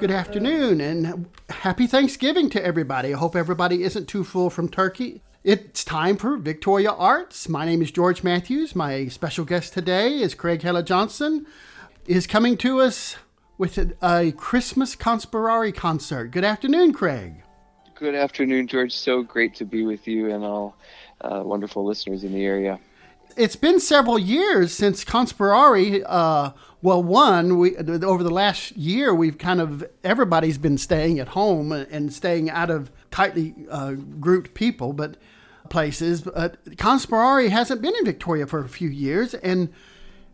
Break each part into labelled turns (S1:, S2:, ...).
S1: Good afternoon and happy Thanksgiving to everybody. I hope everybody isn't too full from turkey. It's time for Victoria Arts. My name is George Matthews. My special guest today is Craig Hella Johnson. Is coming to us with a, a Christmas Conspirare concert. Good afternoon, Craig.
S2: Good afternoon, George. So great to be with you and all uh, wonderful listeners in the area.
S1: It's been several years since Conspirare. Uh, well, one, we over the last year, we've kind of everybody's been staying at home and staying out of tightly uh, grouped people, but places. But Conspirare hasn't been in Victoria for a few years, and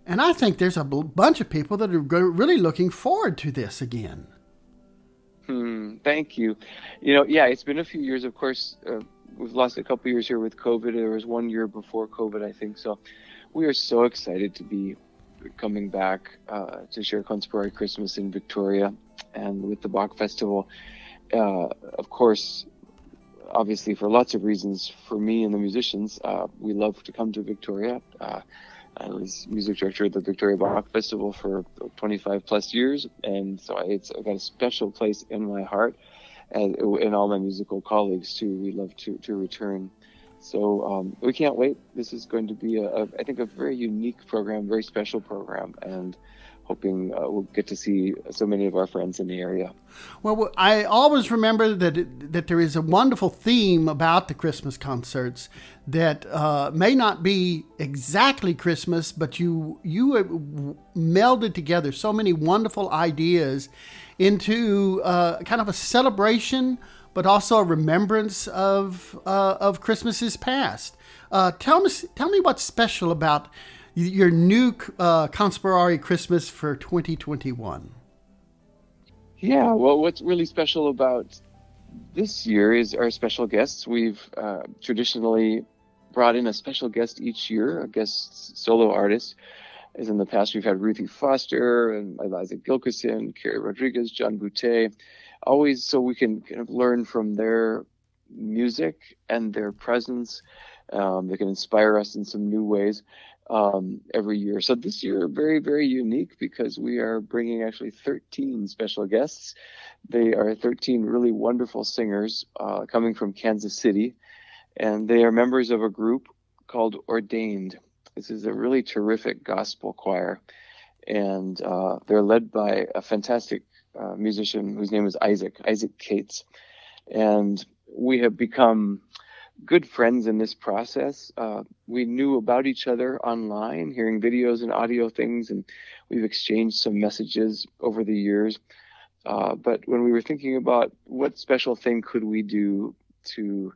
S1: and I think there's a bunch of people that are really looking forward to this again.
S2: Hmm, thank you. You know, yeah, it's been a few years. Of course, uh, we've lost a couple years here with COVID. There was one year before COVID, I think. So we are so excited to be coming back uh, to share Conspirare Christmas in Victoria and with the Bach Festival. Uh, of course, obviously for lots of reasons, for me and the musicians, uh, we love to come to Victoria. Uh, I was music director at the Victoria Bach Festival for 25 plus years, and so it's I've got a special place in my heart, and, and all my musical colleagues too. We love to to return. So um, we can't wait. This is going to be a, a, I think, a very unique program, very special program, and hoping uh, we'll get to see so many of our friends in the area.
S1: Well, I always remember that that there is a wonderful theme about the Christmas concerts that uh, may not be exactly Christmas, but you you melded together so many wonderful ideas into uh, kind of a celebration, but also a remembrance of uh, of Christmases past. Uh, tell me tell me what's special about your new uh, Conspirare Christmas for 2021.
S2: Yeah, well, what's really special about this year is our special guests. We've uh, traditionally brought in a special guest each year, a guest solo artist. As in the past, we've had Ruthie Foster and Eliza Gilkyson, Carrie Rodriguez, John Boutté, always so we can kind of learn from their music and their presence. Um, they can inspire us in some new ways um, every year. So this year, very, very unique because we are bringing actually 13 special guests. They are 13 really wonderful singers uh, coming from Kansas City, and they are members of a group called Ordained. This is a really terrific gospel choir, and uh, they're led by a fantastic uh, musician whose name is Isaac, Isaac Cates. And we have become good friends in this process. Uh, we knew about each other online, hearing videos and audio things, and we've exchanged some messages over the years. Uh, but when we were thinking about what special thing could we do to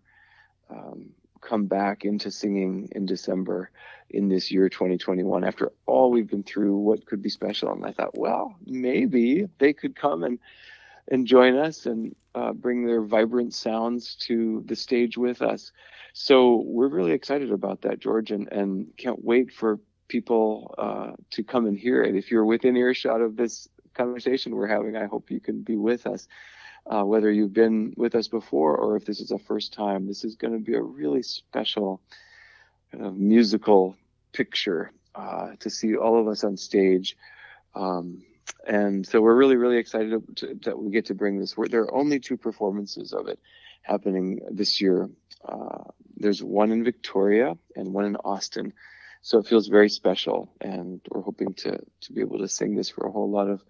S2: um, come back into singing in December in this year 2021, after all we've been through, what could be special? And I thought, well, maybe they could come and and join us and uh, bring their vibrant sounds to the stage with us. So we're really excited about that, George, and, and can't wait for people uh, to come and hear it. If you're within earshot of this conversation we're having, I hope you can be with us. Uh, whether you've been with us before or if this is a first time, this is going to be a really special kind of musical picture uh, to see all of us on stage. Um, and so we're really really excited to, that we get to bring this there are only two performances of it happening this year uh, there's one in victoria and one in austin so it feels very special and we're hoping to to be able to sing this for a whole lot of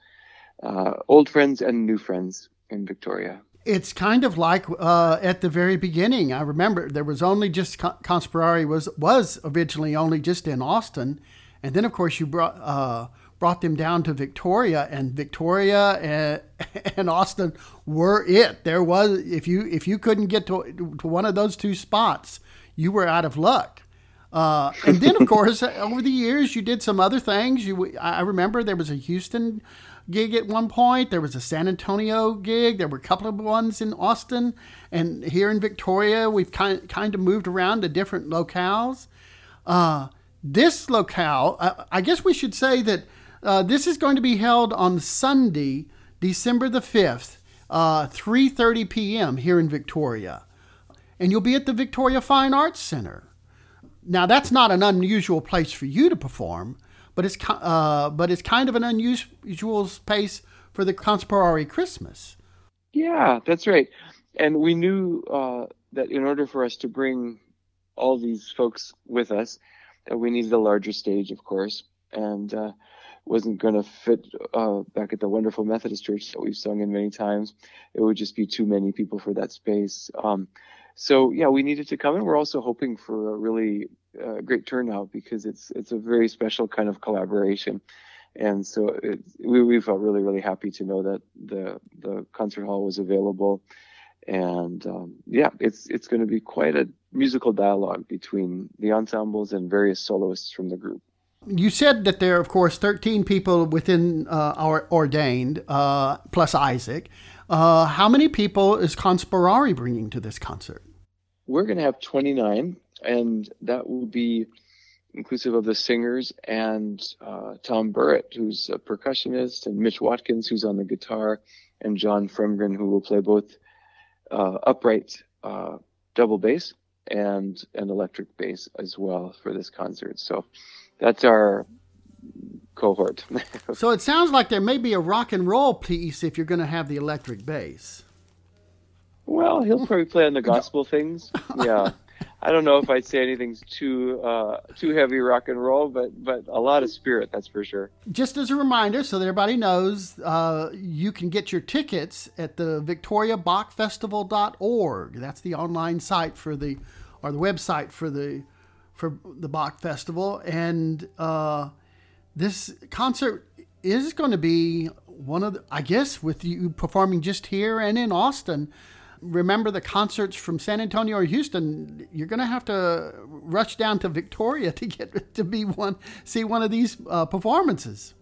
S2: uh, old friends and new friends in victoria
S1: it's kind of like uh, at the very beginning. I remember there was only just Conspirare was was originally only just in Austin, and then of course you brought uh, brought them down to Victoria, and Victoria and, and Austin were it. There was if you if you couldn't get to to one of those two spots, you were out of luck. Uh, and then, of course, over the years, you did some other things. You, I remember there was a Houston gig at one point. There was a San Antonio gig. There were a couple of ones in Austin, and here in Victoria, we've kind kind of moved around to different locales. Uh, this locale, I, I guess we should say that uh, this is going to be held on Sunday, December the 5th, uh, 3.30 p.m. here in Victoria. And you'll be at the Victoria Fine Arts Center. Now, that's not an unusual place for you to perform, but it's, uh, but it's kind of an unusual space for the Conspirare Christmas.
S2: Yeah, that's right. And we knew uh, that in order for us to bring all these folks with us, that we needed a larger stage, of course, and uh, wasn't going to fit uh, back at the wonderful Methodist church that we've sung in many times. It would just be too many people for that space. Um, so yeah, we needed to come, and we're also hoping for a really uh, great turnout because it's it's a very special kind of collaboration. And so it, we, we felt really really happy to know that the the concert hall was available, and um, yeah, it's it's going to be quite a musical dialogue between the ensembles and various soloists from the group.
S1: You said that there are, of course, 13 people within uh, our ordained, uh, plus Isaac. Uh, how many people is Conspirare bringing to this concert?
S2: We're going to have 29, and that will be inclusive of the singers and uh, Tom Burritt, who's a percussionist, and Mitch Watkins, who's on the guitar, and John Fremgren, who will play both uh, upright uh, double bass and an electric bass as well for this concert. So that's our cohort.
S1: so it sounds like there may be a rock and roll piece if you're going to have the electric bass.
S2: Well, he'll probably play on the gospel things. Yeah. I don't know if I'd say anything's too uh, too heavy rock and roll, but but a lot of spirit, that's for sure.
S1: Just as a reminder, so that everybody knows, uh, you can get your tickets at the VictoriaBachFestival.org. That's the online site for the or the website for the for the Bach Festival, and uh, this concert is going to be one of the, I guess, with you performing just here and in Austin. Remember the concerts from San Antonio or Houston. You're going to have to rush down to Victoria to get to be one, see one of these uh, performances.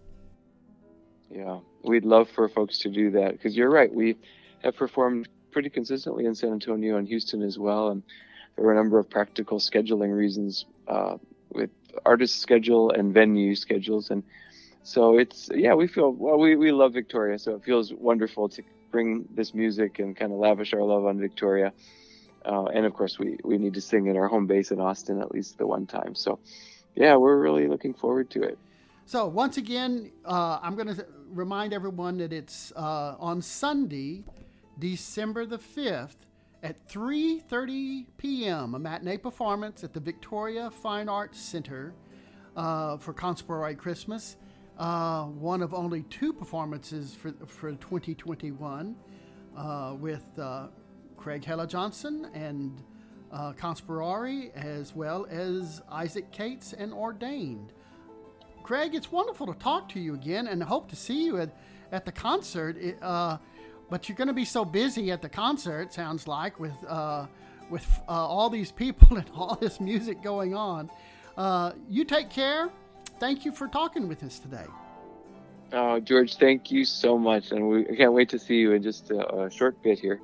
S2: Yeah, we'd love for folks to do that because you're right. We have performed pretty consistently in San Antonio and Houston as well, and there were a number of practical scheduling reasons uh, with artist schedule and venue schedules, and so it's yeah we feel well we we love Victoria, so it feels wonderful to bring this music and kind of lavish our love on Victoria. Uh, and of course, we, we need to sing in our home base in Austin at least the one time. So, yeah, we're really looking forward to it.
S1: So, once again, uh, I'm going to remind everyone that it's uh, on Sunday, December the 5th at 3:30 p.m. a matinee performance at the Victoria Fine Arts Center uh, for Conspirare Christmas. Uh, one of only two performances for for 2021 uh, with uh, Craig Hella Johnson and uh, as well as Isaac Cates and Ordained. Craig, it's wonderful to talk to you again, and hope to see you at at the concert. Uh, but you're going to be so busy at the concert, sounds like, with uh, with uh, all these people and all this music going on. Uh, you take care. Thank you for talking with us today.
S2: Oh, George, thank you so much, and we can't wait to see you in just a, a short bit here.